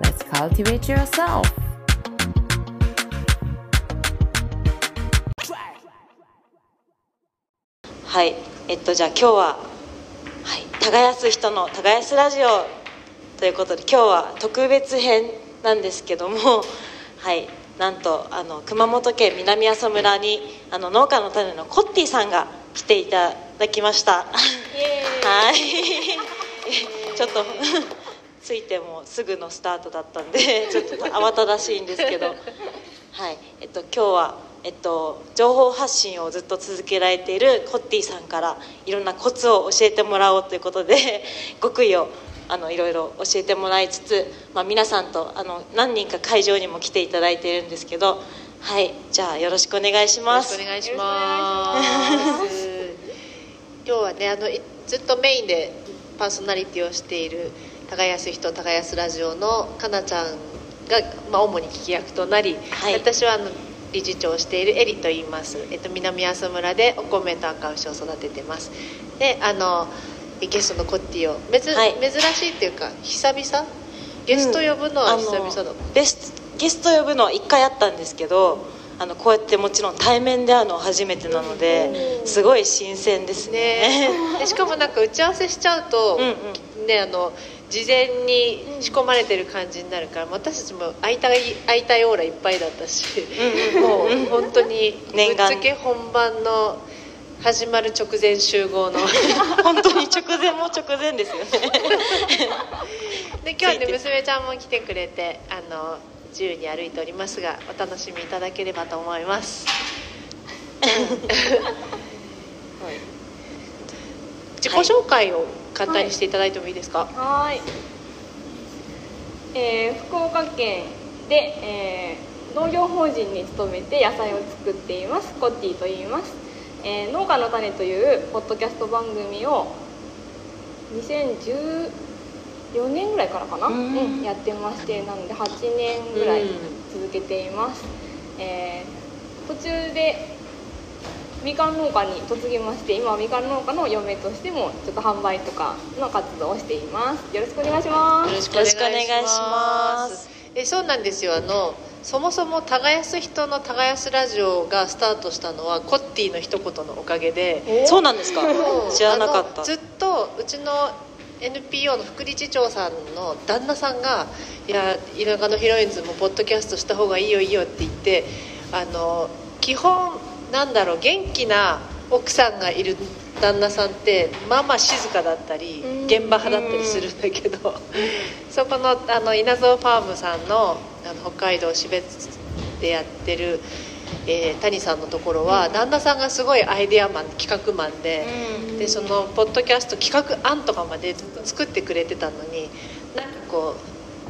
let's cultivate yourself. はい、えっとじゃあ今日は、はい、耕す人の耕すラジオということで今日は特別編なんですけども、はい、なんとあの熊本県南阿蘇村にあの農家の種のコッティさんが来ていただきました。はい、ちょっとついてもすぐのスタートだったんで ちょっと慌ただしいんですけど、はい、えっと今日は。えっと、情報発信をずっと続けられているコッティさんからいろんなコツを教えてもらおうということで 極意をあのいろいろ教えてもらいつつ、まあ、皆さんとあの何人か会場にも来ていただいているんですけどはいじゃあよろしくお願いしますお願いします。今日はねあのいずっとメインでパーソナリティをしている耕す人耕すラジオのかなちゃんが、まあ、主に聞き役となり、はい。私はあの理事長をしているエリと言います、えっと、南阿蘇村でお米と赤牛を育ててます。であのゲストのコッティをめず、はい。珍しいっていうか久々？ゲスト呼ぶのは久々だもん、ゲスト呼ぶのは1回あったんですけどあのこうやってもちろん対面で会うのは初めてなのですごい新鮮ですね。ね。でしかもなんか打ち合わせしちゃうと、うん。ねあの事前に仕込まれてる感じになるから、私たちも会いたい会いたいオーラいっぱいだったし、うん。もう本当にぶっつけ本番の始まる直前集合の。本当に直前も直前ですよね。で今日はね娘ちゃんも来てくれてあの自由に歩いておりますがお楽しみいただければと思います 自己紹介を簡単にしていただいてもいいですか、はーい、えー福岡県で、えー農業法人に勤めて野菜を作っていますコッティと言います、えー農家の種というポッドキャスト番組を2014年ぐらいからかな、うん。うん。やってましてなので8年ぐらいうん続けています、えー途中でみかん農家に嫁ぎまして今はみかん農家の嫁としてもちょっと販売とかの活動をしています。よろしくお願いします。よろしくお願いしまます。す。えそうなんですよ。あのそもそも耕す人の耕すラジオがスタートしたのはコッティの一言のおかげで。そうなんですか？知らなかった。ずっとうちの NPO の副理事長さんの旦那さんが「いや田舎のヒロインズもポッドキャストした方がいいよいいよ」って言ってあの基本なんだろう元気な奥さんがいる旦那さんってまあまあ静かだったりうん。現場派だったりするんだけどそこのあの稲造ファームさんのあの北海道標津でやってる、えー谷さんのところは旦那さんがすごいアイデアマン企画マンで。でそのポッドキャスト企画案とかまでずっと作ってくれてたのになんかこ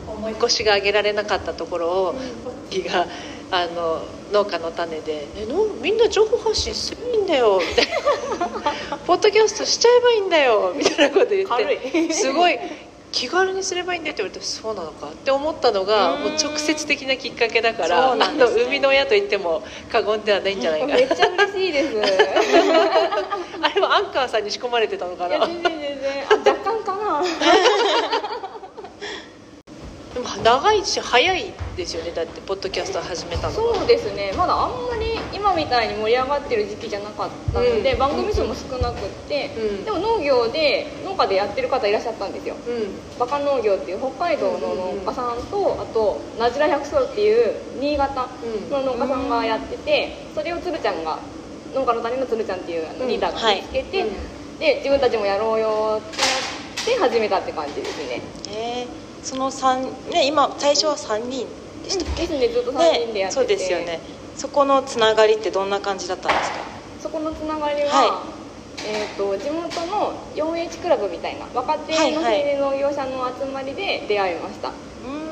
う思い越しが上げられなかったところをポッキーがあの農家の種で「えのみんな情報発信すればいいんだよ」みたいな「ポッドキャストしちゃえばいいんだよ」みたいなこと言軽って。い。すごい。気軽にすればいいんだよって言われてそうなのかって思ったのがうん。もう直接的なきっかけだからあの生みの親と言っても過言ではないんじゃないかな。めっちゃ嬉しいです。あれはアンカーさんに仕込まれてたのかな。いや全然全然。あ若干かな 長いし早いですよね。だってポッドキャスト始めたのそうですね。まだあんまり今みたいに盛り上がってる時期じゃなかったので、うん。番組数も少なくって、うん。でも農業で農家でやってる方いらっしゃったんですよ。うん。バカ農業っていう北海道の農家さんとあとナジラ百草っていう新潟の農家さんがやっててそれをつるちゃんが農家の谷のつるちゃんっていうあのリーダーが見つけて、うん。で自分たちもやろうよってなって始めたって感じですね。えーその三ね今最初は3人でしたっですねずっと3人でやってて、そうですよね。そこのつながりってどんな感じだったんですか？そこのつながりは、はえー、と地元の 4H クラブみたいな若手の青はいはい年農業者の集まりで出会いました、うーん。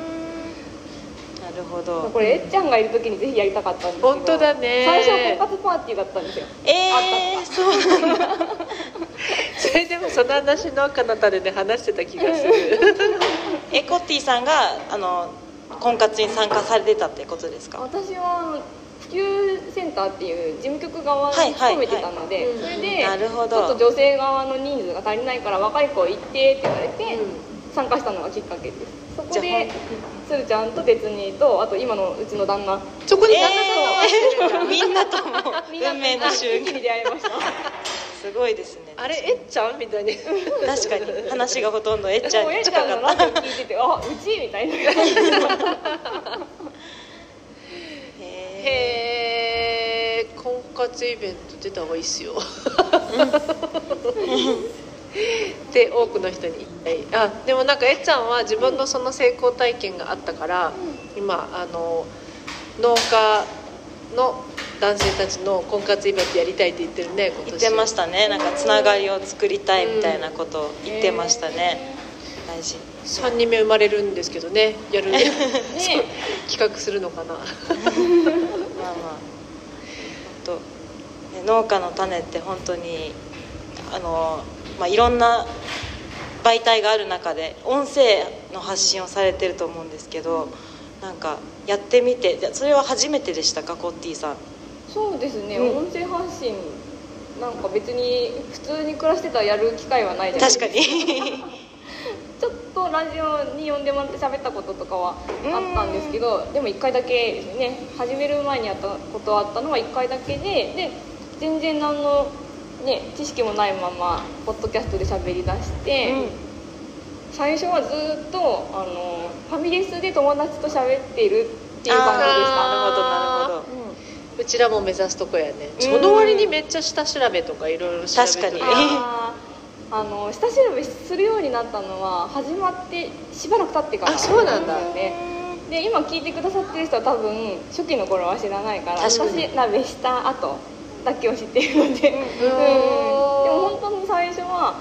るほど。これえっちゃんがいる時にぜひやりたかったんですけど本当だね。最初は婚活パーティーだったんですよ。えー、そうなんだその話の種で話してた気がする。えコッティさんがあの婚活に参加されてたってことですか？私はあの普及センターっていう事務局側に勤めてたので、はいそれでなるほど。ちょっと女性側の人数が足りないから若い子行ってって言われて、参加したのがきっかけです。そこで鶴ちゃんと哲兄とあと今のうちの旦那。そこにえ旦那さんはー、みんなとも運命の集合一気に出会いましたすごいですね。あれえっちゃん？みたいに。確かに。話がほとんどえっちゃんもうえにっちゃんの近かったラジオ聞いててあうちみたいな。へへえ婚活イベント出た方がいいっすよ。で多くの人にあでもなんかえっちゃんは自分のその成功体験があったから、今あの農家の男性たちの婚活イベントやりたいって言ってるね今年。言ってましたね。なんかつながりを作りたいみたいなことを言ってましたね、大事。3人目生まれるんですけどねやる ね。企画するのかな。まあまあ。本当ね農家の種って本当にあの、まあ、いろんな媒体がある中で音声の発信をされてると思うんですけどなんかやってみてでそれは初めてでしたかコッティさんそうですね、うん。音声発信なんか別に普通に暮らしてたらやる機会はないじゃないです確かに。ちょっとラジオに呼んでもらって喋ったこととかはあったんですけどでも1回だけですね始める前にやったことはあったのは1回だけでで全然何の、ね、知識もないままポッドキャストで喋りだして、最初はずっとあのファミレスで友達と喋っているっていう感じでした。なるほどなるほど。うちらも目指すとこやね。うん。その割にめっちゃ下調べとかいろいろ調べて確かに。あの下調べするようになったのは始まってしばらく経ってからあそうなんだ。ね。で今聞いてくださってる人は多分初期の頃は知らないから確かに。下調べした後だけを知っているので、うん。でも本当に最初は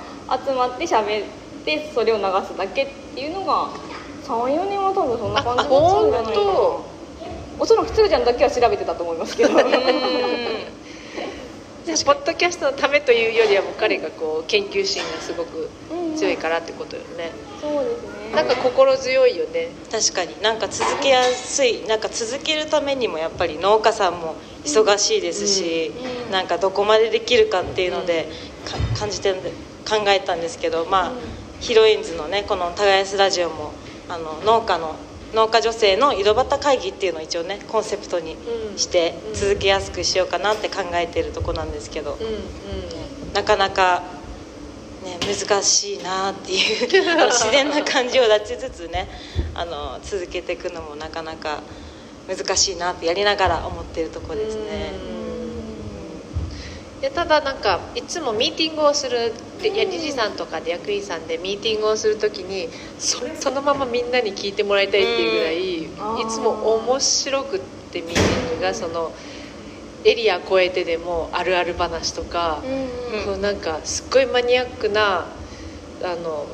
集まって喋ってそれを流すだけっていうのが34年は多分そんな感じだったんじゃないかなおそらく鶴ちゃんだけは調べてたと思いますけど。ポッドキャストのためというよりはもう彼がこう研究心がすごく強いからってことよね。そうですね。なんか心強いよね。確かに。なんか続けやすい。なんか続けるためにもやっぱり農家さんも忙しいですし、うん。なんかどこまでできるかっていうので、か感じてるんで考えたんですけどまあ、ヒロインズのねこの「耕すラジオも」あの農家の農家女性の井戸端会議っていうのを一応ねコンセプトにしてうん続けやすくしようかなって考えてるとこなんですけど、なかなか、ね、難しいなっていう 自然な感じを出しつつねあの続けていくのもなかなか難しいなってやりながら思ってるとこですね。でただなんかいつもミーティングをするでいや理事さんとかで役員さんでミーティングをするときにそそのままみんなに聞いてもらいたいっていうぐらい、うん。いつも面白くってミーティングがそのエリア越えてでもあるある話とか、うん。こうなんかすっごいマニアックなあの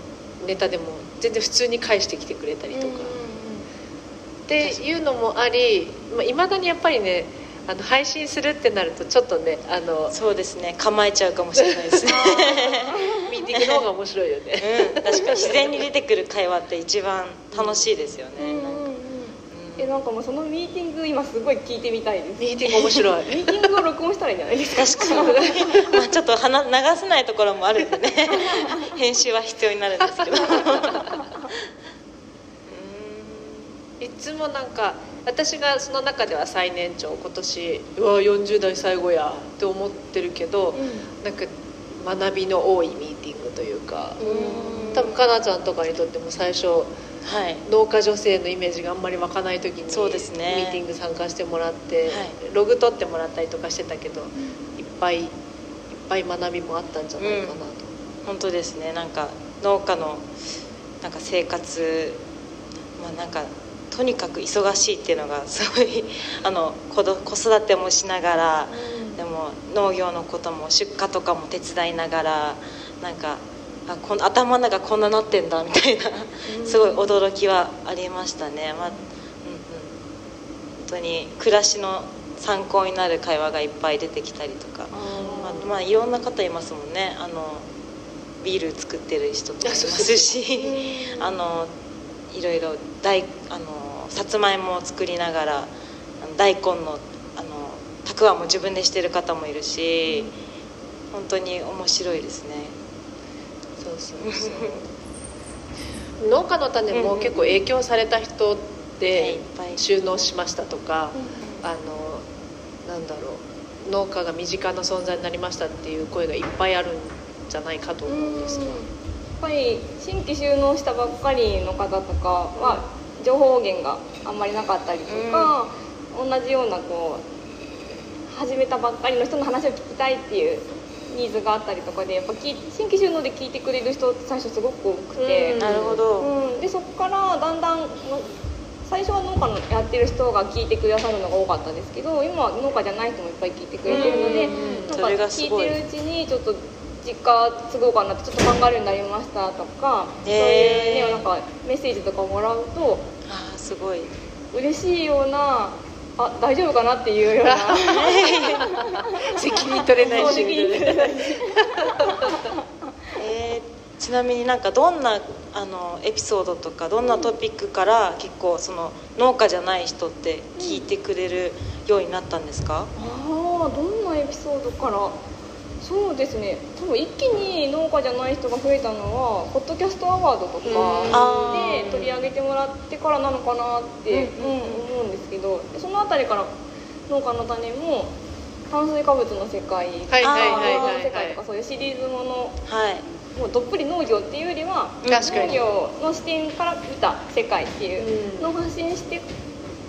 ネタでも全然普通に返してきてくれたりとか。っていうのもありいまあ、未だにやっぱりねあの配信するってなるとちょっとねあのそうですね。構えちゃうかもしれないですね。ミーティングの方が面白いよね。うん、確かに自然に出てくる会話って一番楽しいですよね。うんうんうん。えなんかもうそのミーティング今すごい聞いてみたいです。ミーティング面白い。ミーティングを録音したらいいんじゃないですか？確かに、まあ、ちょっと話流せないところもあるんでね。編集は必要になるんですけど。いつもなんか私がその中では最年長今年うわ40代最後やって思ってるけど、なんか学びの多いミーティングというか、うん。多分かなちゃんとかにとっても最初はい。農家女性のイメージがあんまり湧かない時にそうですね。ミーティング参加してもらって、はい。ログ取ってもらったりとかしてたけど、いっぱいいっぱい学びもあったんじゃないかなと、本当ですね。なんか農家のなんか生活まあなんかとにかく忙しいっていうのがすごい あの子育てもしながら、でも農業のことも出荷とかも手伝いながらなんかあこの頭の中こんななってんだみたいなすごい驚きはありましたね、まあうんうん、当に暮らしの参考になる会話がいっぱい出てきたりとか。まあ、まあいろんな方いますもんね。あのビール作ってる人もいますしあのいろいろ大あのさつまいもを作りながら大根のあのたくあんも自分でしてる方もいるし、本当に面白いですね。そうそうそう。農家の種も結構影響された人でっぱい。収納しましたとか、あのなんだろう農家が身近な存在になりましたっていう声がいっぱいあるんじゃないかと思うんですがやっぱり新規収納したばっかりの方とかは情報源があんまりなかったりとか、同じようなこう始めたばっかりの人の話を聞きたいっていうニーズがあったりとかでやっぱき新規収納で聞いてくれる人って最初すごく多くて、うん。なるほど、うん、でそこからだんだん最初は農家のやってる人が聞いてくださるのが多かったんですけど今は農家じゃない人もいっぱい聞いてくれてるのでうんなんか聞いてるうちにちょっと実家継ごうかなってちょっと考えるようになりましたとか、へー。そういうねなんかメッセージとかもらうとすごい嬉しいようなあ大丈夫かなっていうような。責任取れないし。そう責任取れないし。えーちなみになんかどんなあのエピソードとかどんなトピックから結構その農家じゃない人って聞いてくれるようになったんですか、ああどんなエピソードからそうですね。多分一気に農家じゃない人が増えたのはポッドキャストアワードとかで取り上げてもらってからなのかなって、うんうん思うんですけどでその辺りから農家の種も炭水化物の世界はいはいはい動画の世界とかそういうシリーズものはい。もうどっぷり農業っていうよりは農業の視点から見た世界っていうのを発信して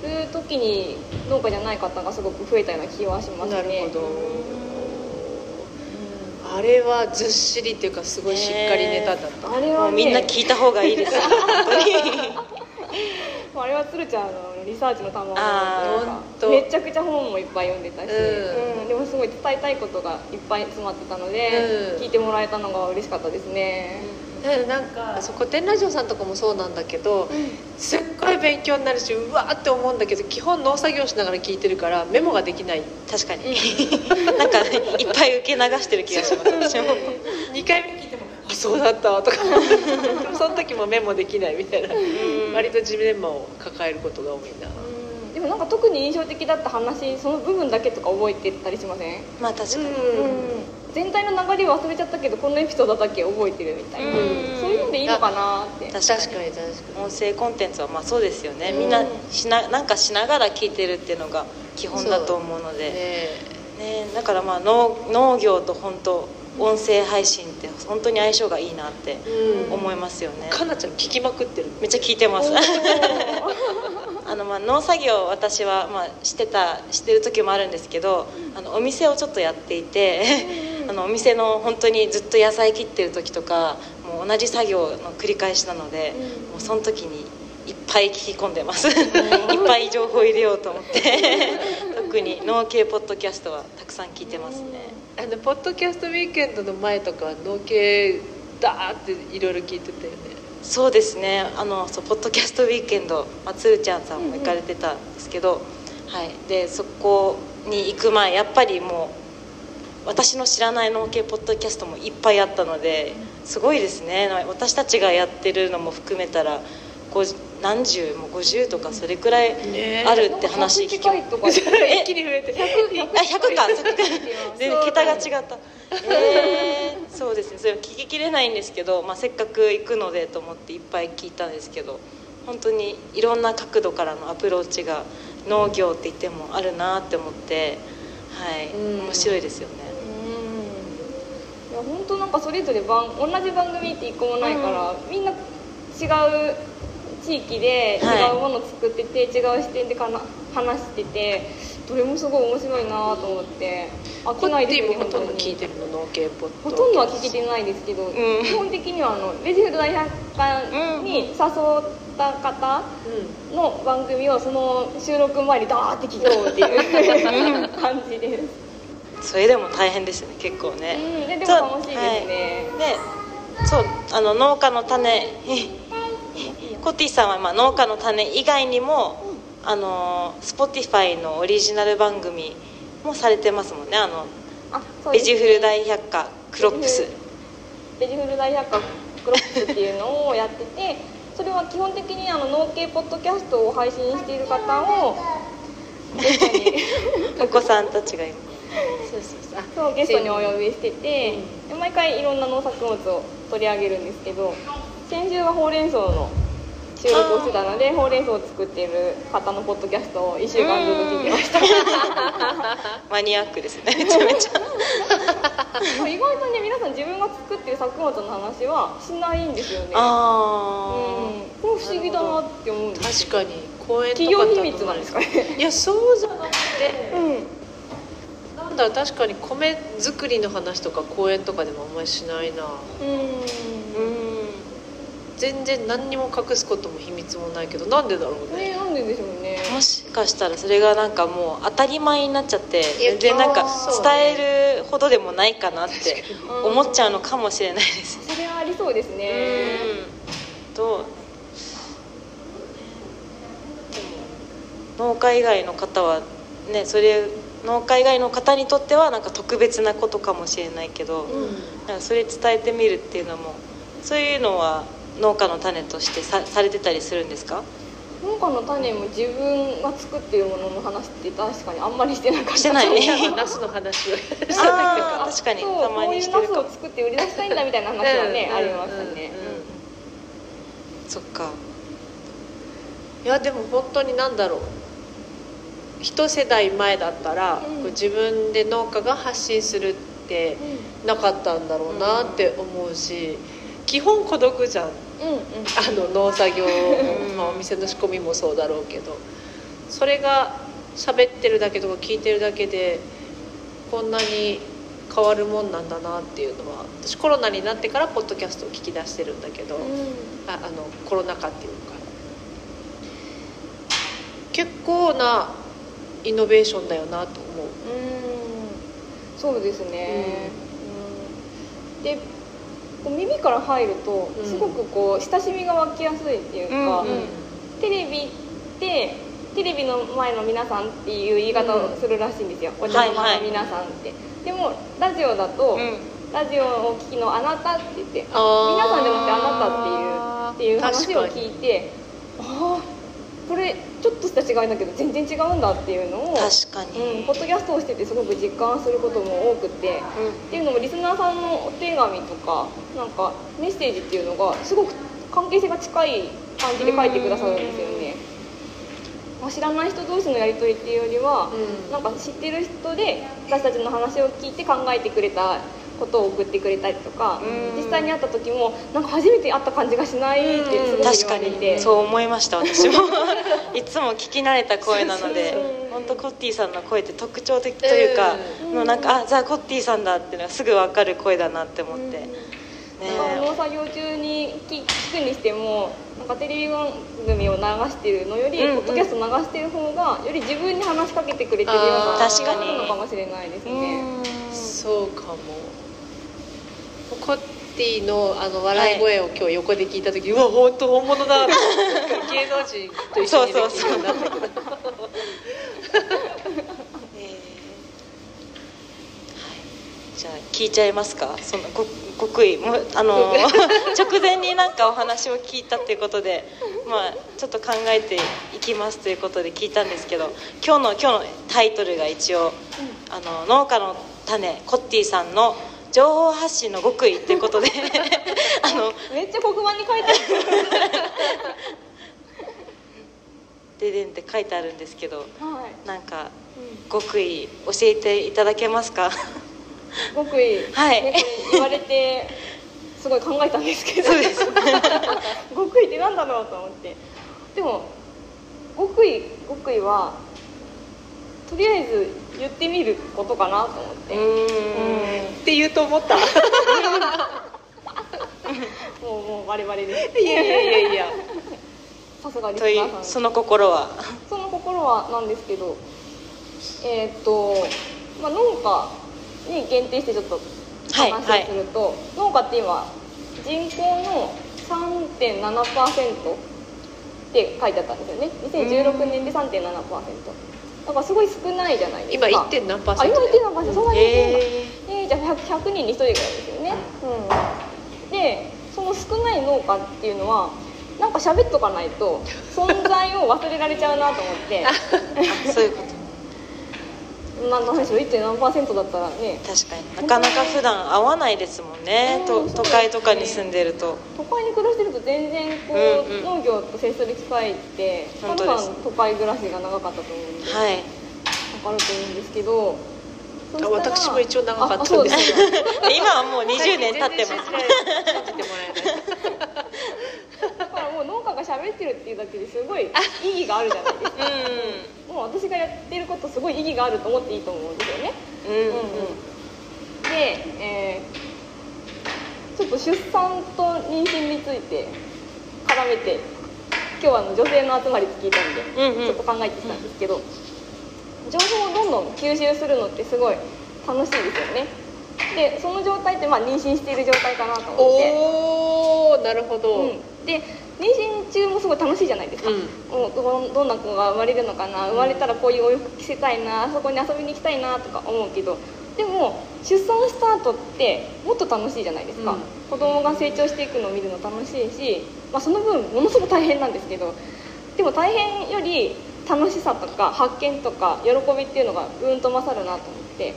る時に農家じゃない方がすごく増えたような気はしますね。なるほどあれはずっしりっていうかすごいしっかりネタだった、あれは、ね、みんな聞いた方がいいです。あれは 鶴ちゃんのリサーチの賜物あーというかほんとめちゃくちゃ本もいっぱい読んでたし、うん。うん。でもすごい伝えたいことがいっぱい詰まってたので、うん。聞いてもらえたのが嬉しかったですね、でなんかそこ天ラジオさんとかもそうなんだけど、すっごい勉強になるしうわーって思うんだけど基本農作業しながら聞いてるからメモができない。確かに。なんかいっぱい受け流してる気がします。私も2回目聞いても「あそうだった」とか。で もその時もメモできないみたいな。割とジレンマを抱えることが多いな。うん。でもなんか特に印象的だった話その部分だけとか覚えてたりしません、まあ確かに、うん全体の流れ忘れちゃったけどこのエピソードだけ覚えてるみたいな、うん。そういうのでいいのかなって。確確かに確か音声コンテンツはまあそうですよね、みんなしななんかしながら聞いてるっていうのが基本だと思うのにでね。ねだからまあ農農業と本当音声配信って本当に相性がいいなってうん。思いますよね、かなちゃん聞きまくってる。めっちゃ聞いてます。あのまあ農作業私はまあしてたしてる時もあるんですけどあのお店をちょっとやっていてあのお店の本当にずっと野菜切ってる時とかもう同じ作業の繰り返しなので、もうその時にいっぱい聞き込んでます。い。っぱい情報入れようと思って。特に農系ポッドキャストはたくさん聞いてますね。あのポッドキャストウィークエンドの前とかは農系ダーっていろいろ聞いてたよね。そうですね。あのそうポッドキャストウィークエンド、まあ、つるちゃんさんも行かれてたんですけど、はい、でそこに行く前やっぱりもう私の知らない農系ポッドキャストもいっぱいあったのですごいですね。私たちがやってるのも含めたらこう何十も50とかそれくらいねあるって話聞き100近いとか 一気に増えて。あ100か。100か。全然桁が違った。えー、そうですね。それ聞ききれないんですけど、まあ、せっかく行くのでと思っていっぱい聞いたんですけど本当にいろんな角度からのアプローチが農業って言ってもあるなって思ってはい。うん。面白いですよね本当なんかそれぞれ番同じ番組って一個もないから、みんな違う地域ではい。違うものを作ってて、違う視点でかな話しててどれもすごい面白いなと思って。飽コきないですよねもほとんど聞い本てるの？農系ポッほとんどは聞けてないですけど、ん。基本的にはあのベジフード大百科に誘った方うの番組をその収録前にダーって聞こうっていう 感じです、それでも大変ですよね結構ね、うん、ででも楽しいですね、でそうあの農家の種 コッティさんはまあ農家の種以外にもあの Spotify のオリジナル番組もされてますもんねあのあそうベジフル大百科クロップス。ベジフル大百科クロップスっていうのをやっててそれは基本的にあの農系ポッドキャストを配信している方を お子さんたちが今そうそうそう。あそうゲストにお呼びしてて、で毎回いろんな農作物を取り上げるんですけど先週はほうれん草の収録をしてたのでほうれん草を作っている方のポッドキャストを1週間ずっと聞いてました。マニアックですね。めちゃめちゃ。意外とね皆さん自分が作ってる作物の話はしないんですよね。うん。あこれ不思議だなって思うんです確かに。公園企業秘密なんですかね。いやそうじゃなくてうんなんだろう確かに米作りの話とか公園とかでもあんまりしないな。ーうん。うん。全然何にも隠すことも秘密もないけどなんでだろうね。ねなんででしょうね。もしかしたらそれがなんかもう当たり前になっちゃって全然なんか伝えるほどでもないかなって思っちゃうのかもしれないです。それはありそうですね。うん。と農家以外の方はねそれ農家以外の方にとってはなんか特別なことかもしれないけど、なんかそれ伝えてみるっていうのもそういうのは農家の種としてさされてたりするんですか？農家の種も自分が作ってるものの話って確かにあんまりしてなかった。してない。みんながナスの話を。確かにたまにしてるかも。こういうナスを作って売り出したいんだみたいな話はね、うんありましたね、そっか。いやでも本当に何だろう一世代前だったら、うん。こう自分で農家が発信するってなかったんだろうなって思うし、基本孤独じゃん。うんうん。あの農作業まあ、お店の仕込みもそうだろうけど。それが喋ってるだけとか聞いてるだけでこんなに変わるもんなんだなっていうのは私コロナになってからポッドキャストを聞き出してるんだけど、うん。ああのコロナ禍っていうか。結構なイノベーションだよなと思う。うん。そうですね、うん。でこう耳から入るとうん。すごくこう親しみが湧きやすいっていうか、うんうんテレビってテレビの前の皆さんっていう言い方をするらしいんですよ、お茶の間の皆さんって、でもラジオだと、うん。ラジオをお聞きのあなたって言って皆さんじゃなくてあなたっていうっていう話を聞いてああこれちょっとした違いだけど全然違うんだっていうのを確かに、うん、ポッドキャストをしててすごく実感することも多くてっていうのもリスナーさんのお手紙とかなんかメッセージっていうのがすごく関係性が近い感じで書いてくださるんですよね。まあ知らない人同士のやり取りっていうよりは、うん。なんか知ってる人で私たちの話を聞いて考えてくれたことを送ってくれたりとか、うん。実際に会った時もなんか初めて会った感じがしないってすごく確か言われて、に。そう思いました私も。いつも聞き慣れた声なので本当コッティさんの声って特徴的というか、うん。もうなんかあじゃあコッティさんだっていうのがすぐ分かる声だなって思って、ね。なんか農作業中に聞聞くにしてもなんかテレビ番組を流してるのより、うんうん。ポッドキャスト流してる方がより自分に話しかけてくれてるようなあー。気がするのかもしれないですね。そうかもコッティのあの笑い声を今日横で聞いた時、うわ本当本物だ 芸能人と一緒にできるようになったけじゃあ聞いちゃいますか？そのご極意もうあの 直前になんかお話を聞いたっていうことでまあちょっと考えていきますということで聞いたんですけど今日の今日のタイトルが一応、あの農家の種コッティさんの情報発信の極意ということで あのめっちゃ黒板に書いてある。ででんって書いてあるんですけどはい。なんか極意教えていただけますか？極意。はい言われてすごい考えたんですけど。そうです 極意ってなんだろうと思って。でも極意極意はとりあえず言ってみることかなと思って。うーん。って言うと思った。い もうもうバレバレです。やいやいやいや。さすがリスというナーさん。その心は。その心はなんですけど、えーっと、まあ、農家に限定してちょっとはい話をすると、農家って今人口の3.7%って書いてあったんですよね。2016年で3.7%だからすごい少ないじゃないです今か 1. 何パーあ今セント。1.7%そんなにい。ええー、じゃあ 100, 100人に1人ぐらいですよね、うん、でその少ない農家っていうのはなんか喋っとかないと存在を忘れられちゃうなと思って。ー、そういうことなんなんでしょう1.7%だったらね。確かに。なかなか普段会わないですもんね。とうん都会とかに住んでると。都会に暮らしてると全然こう、うんうん。農業と接する機会って本当です。さん都会暮らしが長かったと思うんで、はい。分かると思うんですけど私も一応長かったんですああそうですよ 今はもう20年経ってます だからもう農家が喋ってるっていうだけですごい意義があるじゃないですか。うもう私がやってることすごい意義があると思っていいと思うんですよねんうんうん。で、えーちょっと出産と妊娠について絡めて今日はあの女性の集まりって聞いたんで、うんうん。ちょっと考えてきたんですけど、情報をどんどん吸収するのってすごい楽しいですよねでその状態ってまあ妊娠している状態かなと思って、おおなるほど、うん、で妊娠中もすごい楽しいじゃないですか、うん。どどんな子が生まれるのかな。生まれたらこういうお洋服着せたいなあそこに遊びに行きたいなとか思うけど。でも出産した後ってもっと楽しいじゃないですか、うん。子供が成長していくのを見るの楽しいし、まあ、その分ものすごく大変なんですけど。でも大変より楽しさとか発見とか喜びっていうのがうんと勝るなと思って。で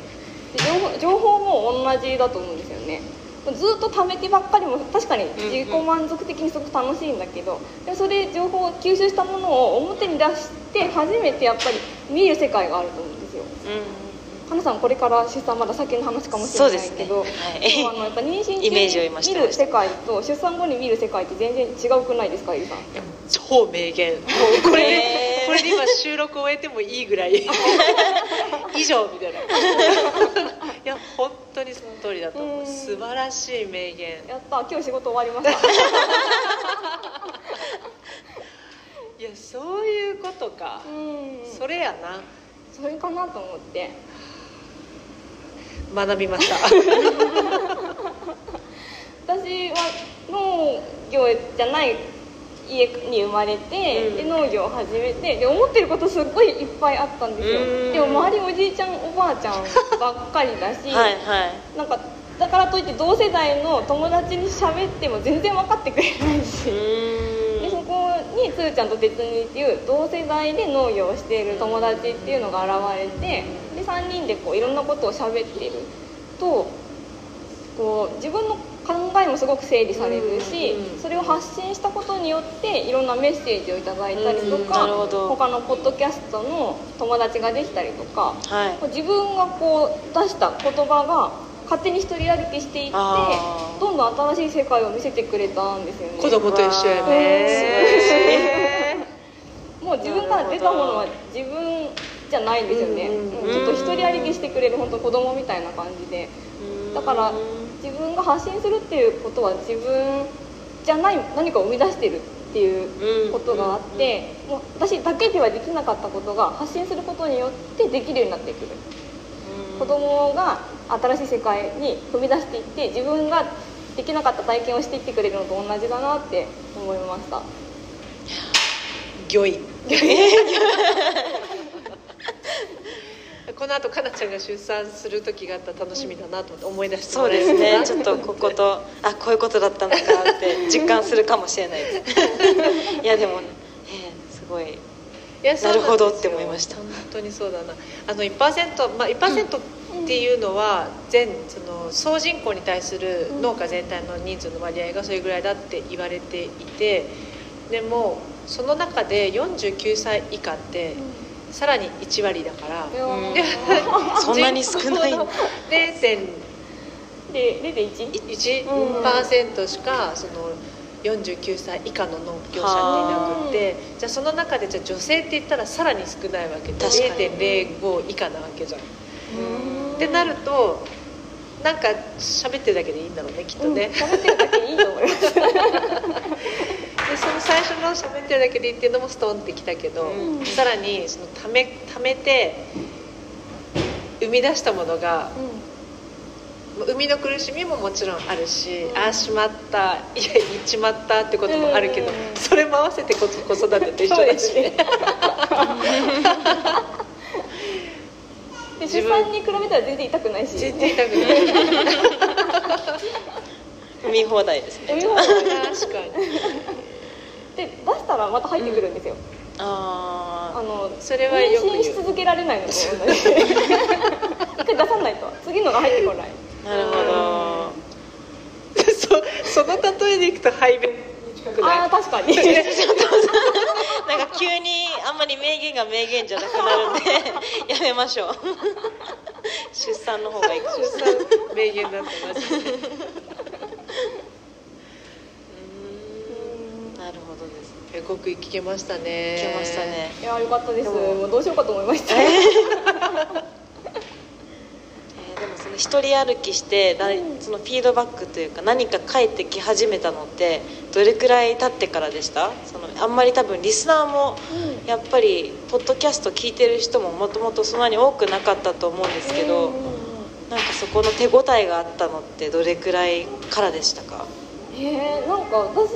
情報情報も同じだと思うんですよね。ずっと貯めてばっかりも確かに自己満足的にすごく楽しいんだけど、でもそれ情報を吸収したものを表に出して初めてやっぱり見る世界があると思うんですよ。うん。花さんこれから出産まだ先の話かもしれないけど、あのやっぱ妊娠中に見る世界と出産後に見る世界って全然違うくないですかゆりさん？超名言。もうこれこれで今収録終えてもいいぐらい。以上みたいな。いや本当にその通りだと思う。うん。素晴らしい名言。やった今日仕事終わりました。いやそういうことか、うん。それやな。それかなと思って。学びました。私は農業じゃない家に生まれて、うん。で農業を始めてで思ってることすっごいいっぱいあったんですよ。うん。でも周りおじいちゃんおばあちゃん ばっかりだし、はいはい。なんかだからといって同世代の友達に喋っても全然分かってくれないし。でそこにつーちゃんと哲にっていう同世代で農業をしている友達っていうのが現れてで3人でこういろんなことを喋っているとこう自分の考えもすごく整理されるしうんそれを発信したことによっていろんなメッセージをいただいたりとうんか他のポッドキャストの友達ができたりとかはい。自分がこう出した言葉が勝手に一人歩きしていってどんどん新しい世界を見せてくれたんですよね。子供と一緒やね。もう自分から出たものは自分じゃないんですよね、うんうんちょっと一人歩きしてくれる本当子供みたいな感じで。だから自分が発信するっていうことは自分じゃない何かを生み出してるっていうことがあって、もう私だけではできなかったことが発信することによってできるようになってくる、子供が新しい世界に踏み出していって自分ができなかった体験をしていってくれるのと同じだなって思いました。魚い この後かなちゃんが出産する時があったら楽しみだなと思って思い出してそうですね。ちょっとこことあこういうことだったのかって実感するかもしれないです。いやでも、えーすごい。なるほどって思いました。本当にそうだな。あの1%、まあ、1%っていうのは全その総人口に対する農家全体の人数の割合がそれぐらいだって言われていてでもその中で49歳以下ってさらに1割だから。そんなに少ない人口の0.1%で 0.1? しかその49歳以下の農業者っていなくて。じゃあその中でじゃあ女性って言ったらさらに少ないわけで確かに。0.05以下なわけじゃん。ってなるとなんか喋ってるだけでいいんだろうねきっとうん。ね。喋ってるだけでいいと思います 最初の喋ってるだけでいいっていうのもストンってきたけど、うん。さらにそのためためて生み出したものが生みの苦しみももちろんあるし、ああしまった いや言っちまったってこともあるけど、うん。それも合わせてこ子育てと一緒だしね。で自分 出産に比べたら全然痛くないし。全然痛くない。踏み放題ですね。確かにで出したらまた入ってくるんですよ、ああのそれはよ妊娠し続けられないのと同じ一回出さないと次のが入ってこない。あなるほ そその例えでいくと排便に近くない？ああ確かに。どなんか急にあんまり名言が名言じゃなくなるんで やめましょう。出産の方がいい出産名言だったマジでなるほどですえ極意聞けましたね。聞けましたね。いやよかったです。でももうどうしようかと思いました、えー。でもその一人歩きしてだいそのフィードバックというか何か返ってき始めたのってどれくらい経ってからでした？そのあんまり多分リスナーもやっぱりポッドキャスト聞いてる人ももともとそんなに多くなかったと思うんですけどうんうんうん。なんかそこの手応えがあったのってどれくらいからでしたか？えー、なんか私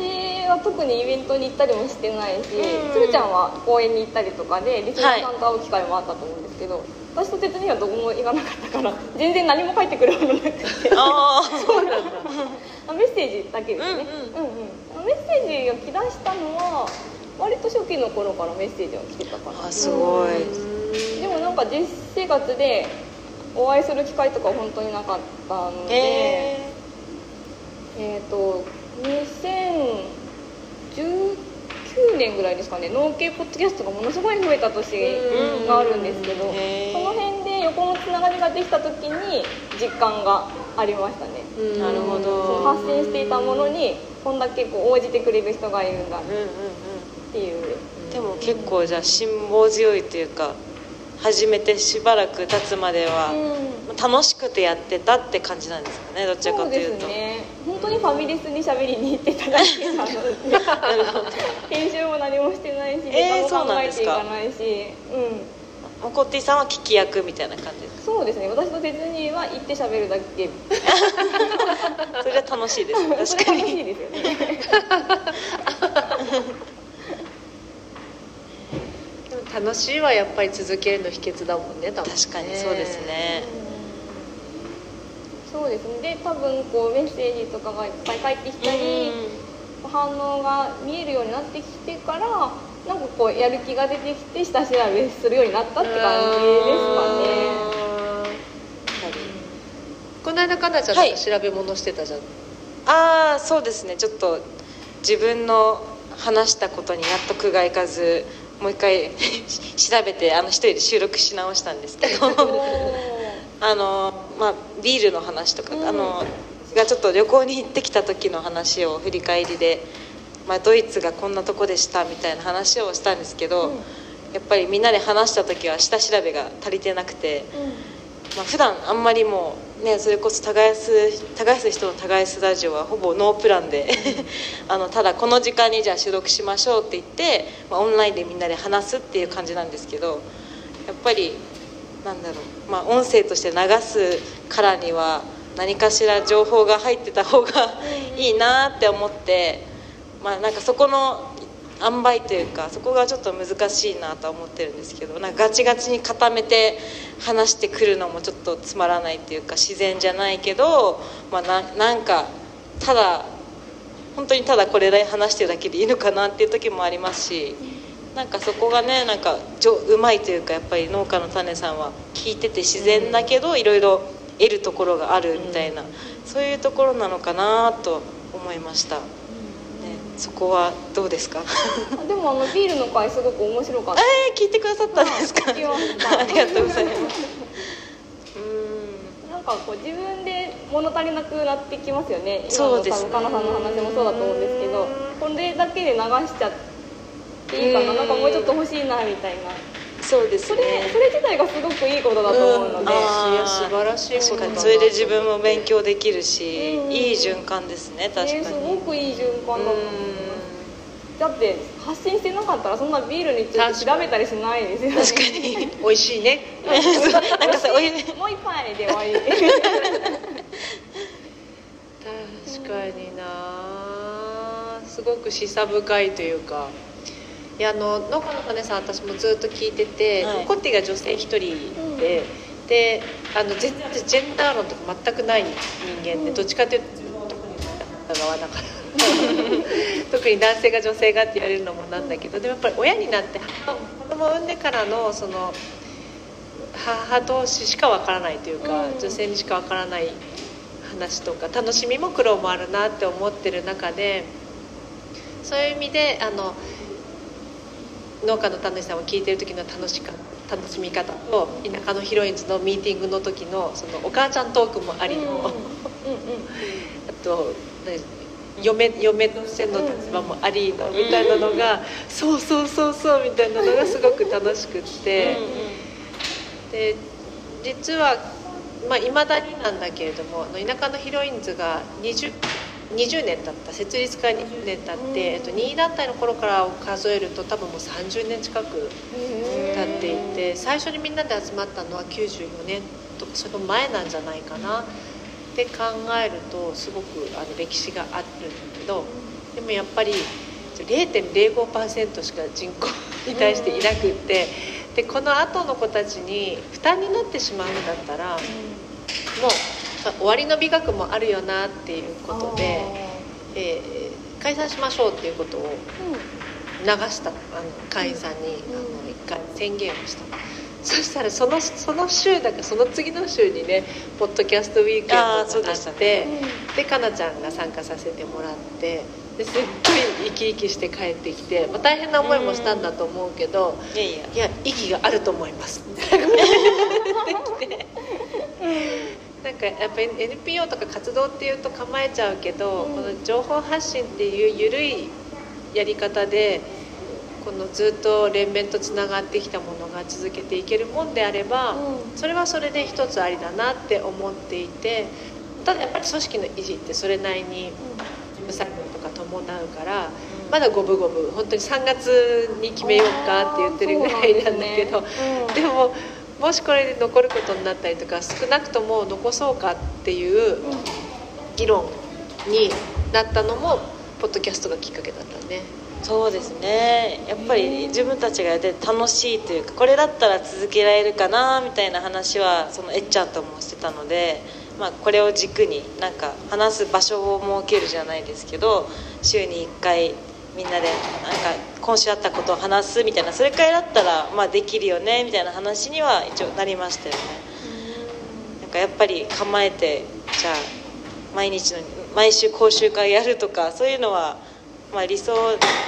は特にイベントに行ったりもしてないし、うんちゃんは公園に行ったりとかでリスナーさんと会う機会もあったと思うんですけど、私と哲にはどこも行かなかったから 全然何も書いてくるものなくて。あ そうなんだ。あ メッセージだけですね、うんうん。うんうん。メッセージが来だしたのは割と初期の頃からメッセージが来てたかな。あすごい。でもなんか実生活でお会いする機会とかは本当になかったので、へえっ、と2019年ぐらいですかね農系ポッドキャストがものすごい増えた年があるんですけどその辺で横のつながりができた時に実感がありましたね。うん。なるほど。発信していたものにこんだけこう応じてくれる人がいるんだっうんうんうん。ていう。でも結構じゃあ辛抱強いというか始めてしばらく経つまでは楽しくてやってたって感じなんですかねどちらかそうでと。いうとすね本当にファミレスに喋りに行ってただけなので編集も何もしてないしえーネタも考えていかかないしうんモコッティさんは聞き役みたいな感じですそうですね私とディズニーは行って喋るだけ。それは楽しいです。確かに。楽しいですよね。楽しいはやっぱり続けるの秘訣だもんね多分ね。確かにそうですねそうですね。で多分こうメッセージとかがいっぱい返ってきたり反応が見えるようになってきてからなんかこうやる気が出てきて下調べするようになったって感じですかね。この間かなちゃんはいなんか調べ物してたじゃん、ああそうですね。ちょっと自分の話したことに納得がいかずもう一回 調べてあの一人で収録し直したんですけどあの、まあ、ビールの話とか、うん。あのがちょっと旅行に行ってきた時の話を振り返りで、まあ、ドイツがこんなとこでしたみたいな話をしたんですけど、うん。やっぱりみんなで話した時は下調べが足りてなくて。まあ普段あんまりもうねそれこそ耕す耕す人の耕すラジオはほぼノープランで あのただこの時間にじゃあ収録しましょうって言って、まあ、オンラインでみんなで話すっていう感じなんですけどやっぱりなんだろう、まあ、音声として流すからには何かしら情報が入ってた方がいいなって思って、まあ、なんかそこの塩梅というかそこがちょっと難しいなとは思ってるんですけどなんかガチガチに固めて話してくるのもちょっとつまらないっていうか自然じゃないけど、まあ、ななんかただ本当にただこれで話してるだけでいいのかなっていう時もありますしなんかそこがねなんかうまいというかやっぱり農家の種さんは聞いてて自然だけどいろいろ得るところがあるみたいな、そういうところなのかなと思いました。ね、そこはどうですか？あでもあのビールの回すごく面白かった。えー、聞いてくださったんですか？ありがとうございます。うなんかこう自分で物足りなくなってきますよね。そうですね。かなさんの話もそうだと思うんですけどこれだけで流しちゃっていいかうなんなんかもうちょっと欲しいなみたいな。ーんそうですそねれそれ自体がすごくいいことだと思うので、あーいや素晴らしいことだそれで自分も勉強できるし、うん。いい循環ですね確かに、ねすごくいい循環だと思います。だって発信してなかったらそんなビールについて調べたりしないですよね。確かに。美味しいね。なんかさお湯もう一杯で終わり。かにな。すごく示唆深いというかあの農家の金さん私もずっと聞いてて、はい。コッティが女性一人で、であの全然ジェンダー論とか全くない人間で、どっちかというと特に片側だから。特に男性が女性がって言われるのもなんだけどでもやっぱり親になって母子供を産んでからのその母同士しかわからないというか、うん。女性にしかわからない話とか楽しみも苦労もあるなって思ってる中でそういう意味であの農家の種さんを聞いてる時の楽しか楽しみ方と田舎のヒロインズのミーティングの時のそのお母ちゃんトークもありの、うんうんうんあとね嫁嫁としての立場もありのみたいなのが、そうそうそうそうみたいなのがすごく楽しくって。で実はまあ、未だになんだけれどもあの田舎のヒロインズが 20, 20年経った設立から20年経って、えっと、2位団体の頃からを数えると多分もう30年近く経っていて最初にみんなで集まったのは94年とかその前なんじゃないかな。って考えるとすごくあの歴史があるんだけどでもやっぱり0.05%しか人口に対していなくってでこの後の子たちに負担になってしまうんだったらもうあ終わりの美学もあるよなっていうことで、えー解散しましょうっていうことを流したあの会員さん。に、あの一回宣言をした。そしたらそのその週だかその次の週にねポッドキャストウィークエンドがああーそうでしたってね。でかなちゃんが参加させてもらってですっごい生き生きして帰ってきて、まあ、大変な思いもしたんだと思うけど、いやいや。いや意義があると思います。みたいなことてなんかやっぱり NPO とか活動っていうと構えちゃうけど、この情報発信っていう緩いやり方でこのずっと連綿とつながってきたものが続けていけるもんであれば、うん。それはそれで一つありだなって思っていてただやっぱり組織の維持ってそれなりに事務作業とか伴うから、まだ五分五分本当に3月に決めようかって言ってるぐらいなんだけどでももしこれで残ることになったりとか少なくとも残そうかっていう議論になったのもポッドキャストがきっかけだったね。そうですねやっぱり自分たちがやってて楽しいというかこれだったら続けられるかなみたいな話はそのえっちゃんともしてたので、まあ、これを軸になんか話す場所を設けるじゃないですけど週に1回みんなでなんか今週あったことを話すみたいなそれくらいだったら、まあ、できるよねみたいな話には一応なりましたよね。なんかやっぱり構えてじゃあ毎日の毎週講習会やるとかそういうのは、まあ、理想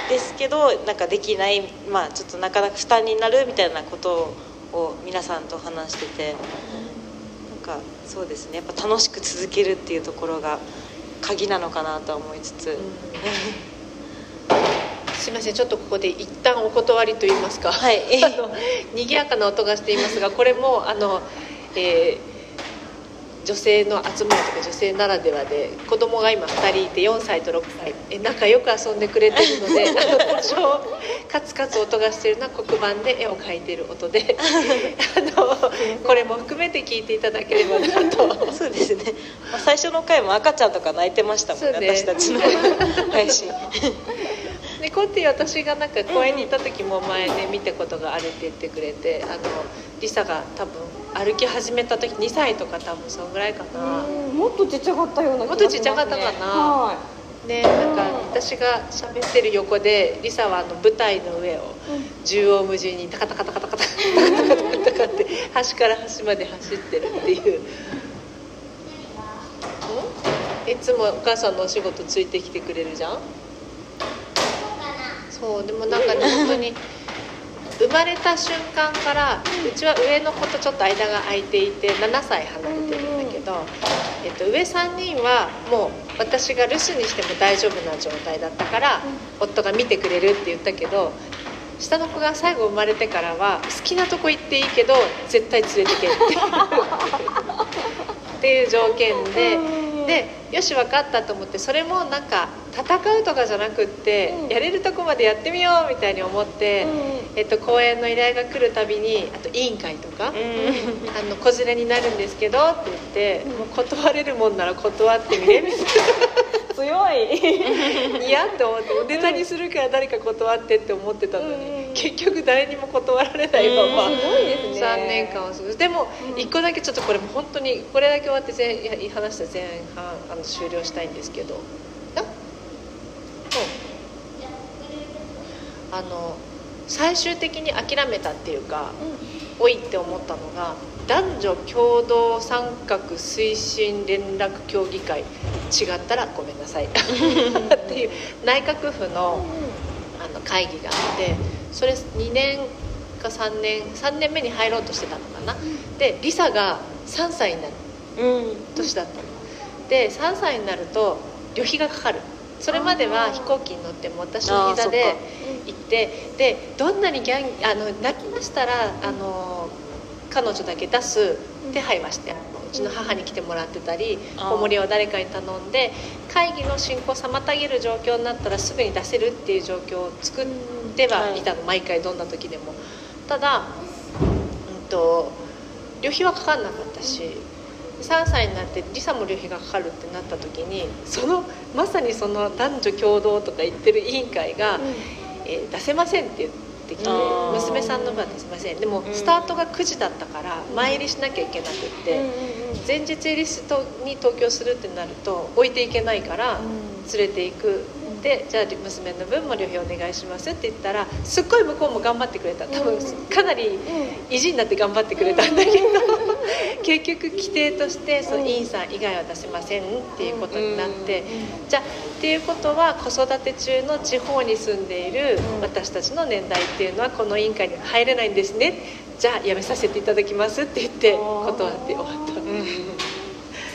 ですけどなんかできない、まあ、ちょっとなかなか負担になるみたいなことを皆さんと話しててなんかそうですね。やっぱ楽しく続けるっていうところが鍵なのかなとは思いつつ、すみませんちょっとここで一旦お断りと言いますか、はい。あの賑やかな音がしていますがこれもあの、えー女性の集まりとか女性ならではで子供が今2人いて4歳と6歳。え仲良く遊んでくれてるので 多少カツカツ音がしてるのは黒板で絵を描いてる音で あのこれも含めて聞いていただければなと。そうですね、まあ、最初の回も赤ちゃんとか泣いてましたもんねね私たちの配信でコンティ私がなんか公園にいた時も前ね見たことがあるって言ってくれてあのリサが多分歩き始めた時2歳とか多分そんぐらいかな。もっとちっちゃかったような気が、ね、もっとちっちゃかったかな、はい。ね、なんか私が喋ってる横でリサはあの舞台の上を縦横無尽にタカタカタカタカタタカタカタカって端から端まで走ってるっていう。いつもお母さんのお仕事ついてきてくれるじゃんそうでもなんかね本当に生まれた瞬間からうちは上の子とちょっと間が空いていて7歳離れてるんだけど、えっと、上3人はもう私が留守にしても大丈夫な状態だったから、夫が見てくれるって言ったけど下の子が最後生まれてからは好きなとこ行っていいけど絶対連れてけっていうっていう条件で。でよし分かったと思ってそれもなんか戦うとかじゃなくって、うん。やれるとこまでやってみようみたいに思って、えっと、公演の依頼が来るたびにあと委員会とか、あの子連れになるんですけどって言って、もう断れるもんなら断ってみれみたいな強い。いやって思ってネタにするから誰か断ってって思ってたのに、うん。うん結局誰にも断られないまま、すごいですね。3年間を過ごすでもうん。一個だけちょっとこれも本当にこれだけ終わって前話した前半あの終了したいんですけど。あ？の最終的に諦めたっていうかおいって思ったのが男女共同参画推進連絡協議会。違ったらごめんなさい。っていう内閣府のあの会議があってそれ2年か3年3年目に入ろうとしてたのかな。でリサが3歳になるうん。年だったの。で3歳になると旅費がかかる。それまでは飛行機に乗っても私の膝で行ってでどんなにギャンあの泣きましたらあの彼女だけ出す手配はしてうちの母に来てもらってたりあー。子守りを誰かに頼んで会議の進行を妨げる状況になったらすぐに出せるっていう状況を作ってはいたの、毎回どんな時でも。ただ、うん、と旅費はかかんなかったし3歳になってリサも旅費がかかるってなった時にそのまさにその男女共同とか言ってる委員会が、えー出せませんって言ってきてあー。娘さんの分は出せません。でもうん。スタートが9時だったから前入りしなきゃいけなくって、前日入りに東京するってなると置いていけないから連れていく。でじゃあ娘の分も旅費お願いしますって言ったらすっごい向こうも頑張ってくれた。多分かなり意地になって頑張ってくれたんだけど 結局規定としてその委員さん以外は出せませんっていうことになってじゃあっていうことは子育て中の地方に住んでいる私たちの年代っていうのはこの委員会には入れないんですね。じゃあ辞めさせていただきますって言って断って終わった。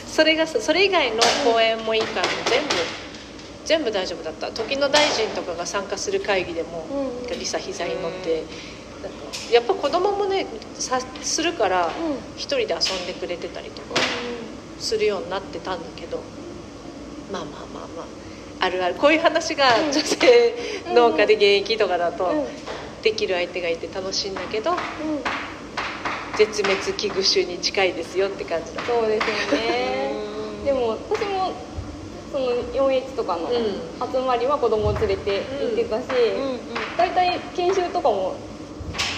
それがそれ以外の講演も委員会も全部全部大丈夫だった。時の大臣とかが参加する会議でも、うん。リサ膝に乗って、なんかやっぱ子供もねさするから一人で遊んでくれてたりとかするようになってたんだけどまあまあ。まあるある。こういう話が女性農家で現役とかだとできる相手がいて楽しいんだけど絶滅危惧種に近いですよって感じだ。そうですよね。でも私もその 4H とかのうん。集まりは子供を連れて行ってたし、大体研修とかも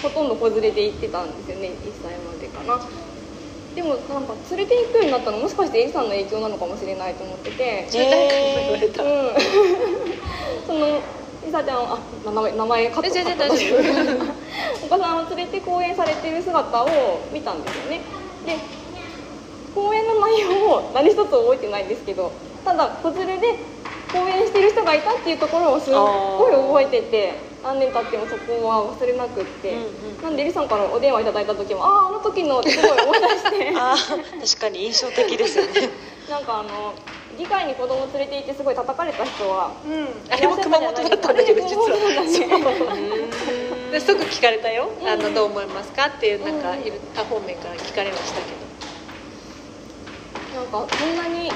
ほとんど子連れで行ってたんですよね1歳までかなでもなんか連れて行くようになったのもしかしてエリさんの影響なのかもしれないと思ってて。それ誰かにも言われた、うん。そのリサちゃんあ名前名前カットえ全然カット大丈夫。お子さんを連れて講演されてる姿を見たんですよね。で講演の内容も何一つ覚えてないんですけどただ子連れで講演してる人がいたっていうところをすっごい覚えてて何年経ってもそこは忘れなくって、うんうん。なんでリさんからお電話いただいた時もああ あの時のってすごい思い出して。確かに印象的ですよね。なんかあの議会に子供連れて行ってすごい叩かれた人はうん、あれも熊本だったんだけど実はですぐ聞かれたよ、あのどう思いますかっていうなんかいる他方面から聞かれましたけなんかそんなに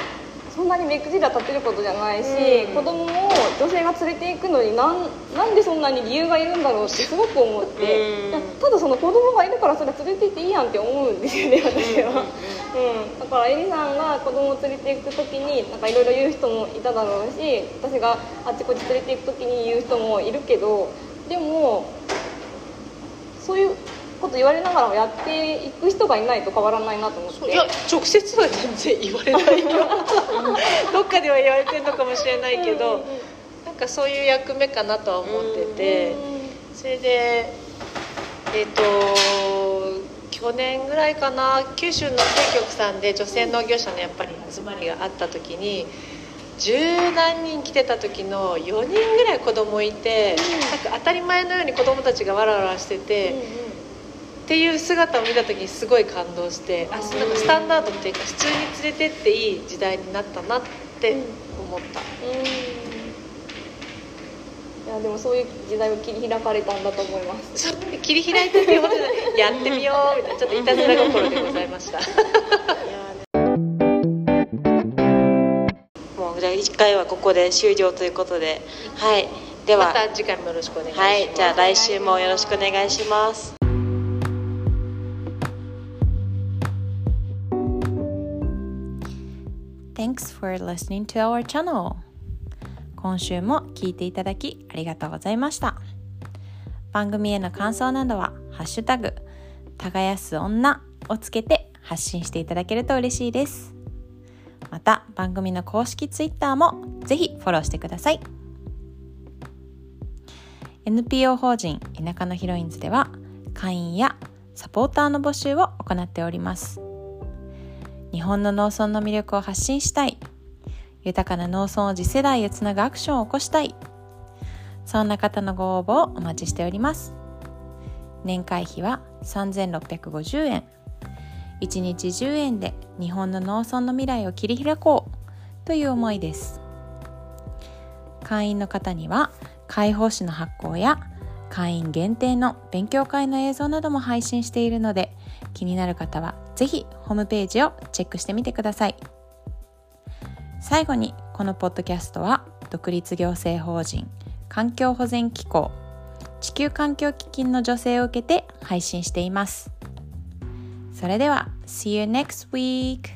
そんなに目くじら立てることじゃないし、うん。子供を女性が連れていくのになんなんでそんなに理由がいるんだろうって すごく思って、うん。ただその子供がいるからそれ連れて行っていいやんって思うんですよね私は、うん。だからエリさんが子供を連れて行く時になんかいろいろ言う人もいただろうし私があっちこっち連れて行く時に言う人もいるけどでもそういうこと言われながらもやっていく人がいないと変わらないなと思って。どいや直接は全然言われないよ。どっかでは言われてるのかもしれないけど、なんかそういう役目かなとは思ってて、それでえっ、と去年ぐらいかな九州の政局さんで女性農業者のやっぱり集まりがあった時に十何人来てた時の4人ぐらい子供いて、なんか当たり前のように子供たちがわらわらしてて。っていう姿を見た時にすごい感動してあなんかスタンダードっていうか普通に連れてっていい時代になったなって思った、いやでもそういう時代を切り開かれたんだと思います。切り開いてっていう やってみようみたいなちょっといたずら心でございました。もうじゃあ1回はここで終了ということで。はい。では。また次回もよろしくお願いします、はい。じゃあ来週もよろしくお願いします Thanks for listening to our channel. 今週も聞いていただきありがとうございました。番組への感想などは「ハッシュタグ耕す女」をつけて発信していただけると嬉しいです。また番組の公式 Twitter もぜひフォローしてください。NPO 法人田舎のヒロインズでは会員やサポーターの募集を行っております。日本の農村の魅力を発信したい。豊かな農村を次世代へつなぐアクションを起こしたい。そんな方のご応募をお待ちしております。年会費は3650円。1日10円で日本の農村の未来を切り開こう。という思いです。会員の方には解放誌の発行や会員限定の勉強会の映像なども配信しているので気になる方は是非ホームページをチェックしてみてください最後にこのポッドキャストは独立行政法人環境保全機構地球環境基金の助成を受けて配信していますそれでは See you next week!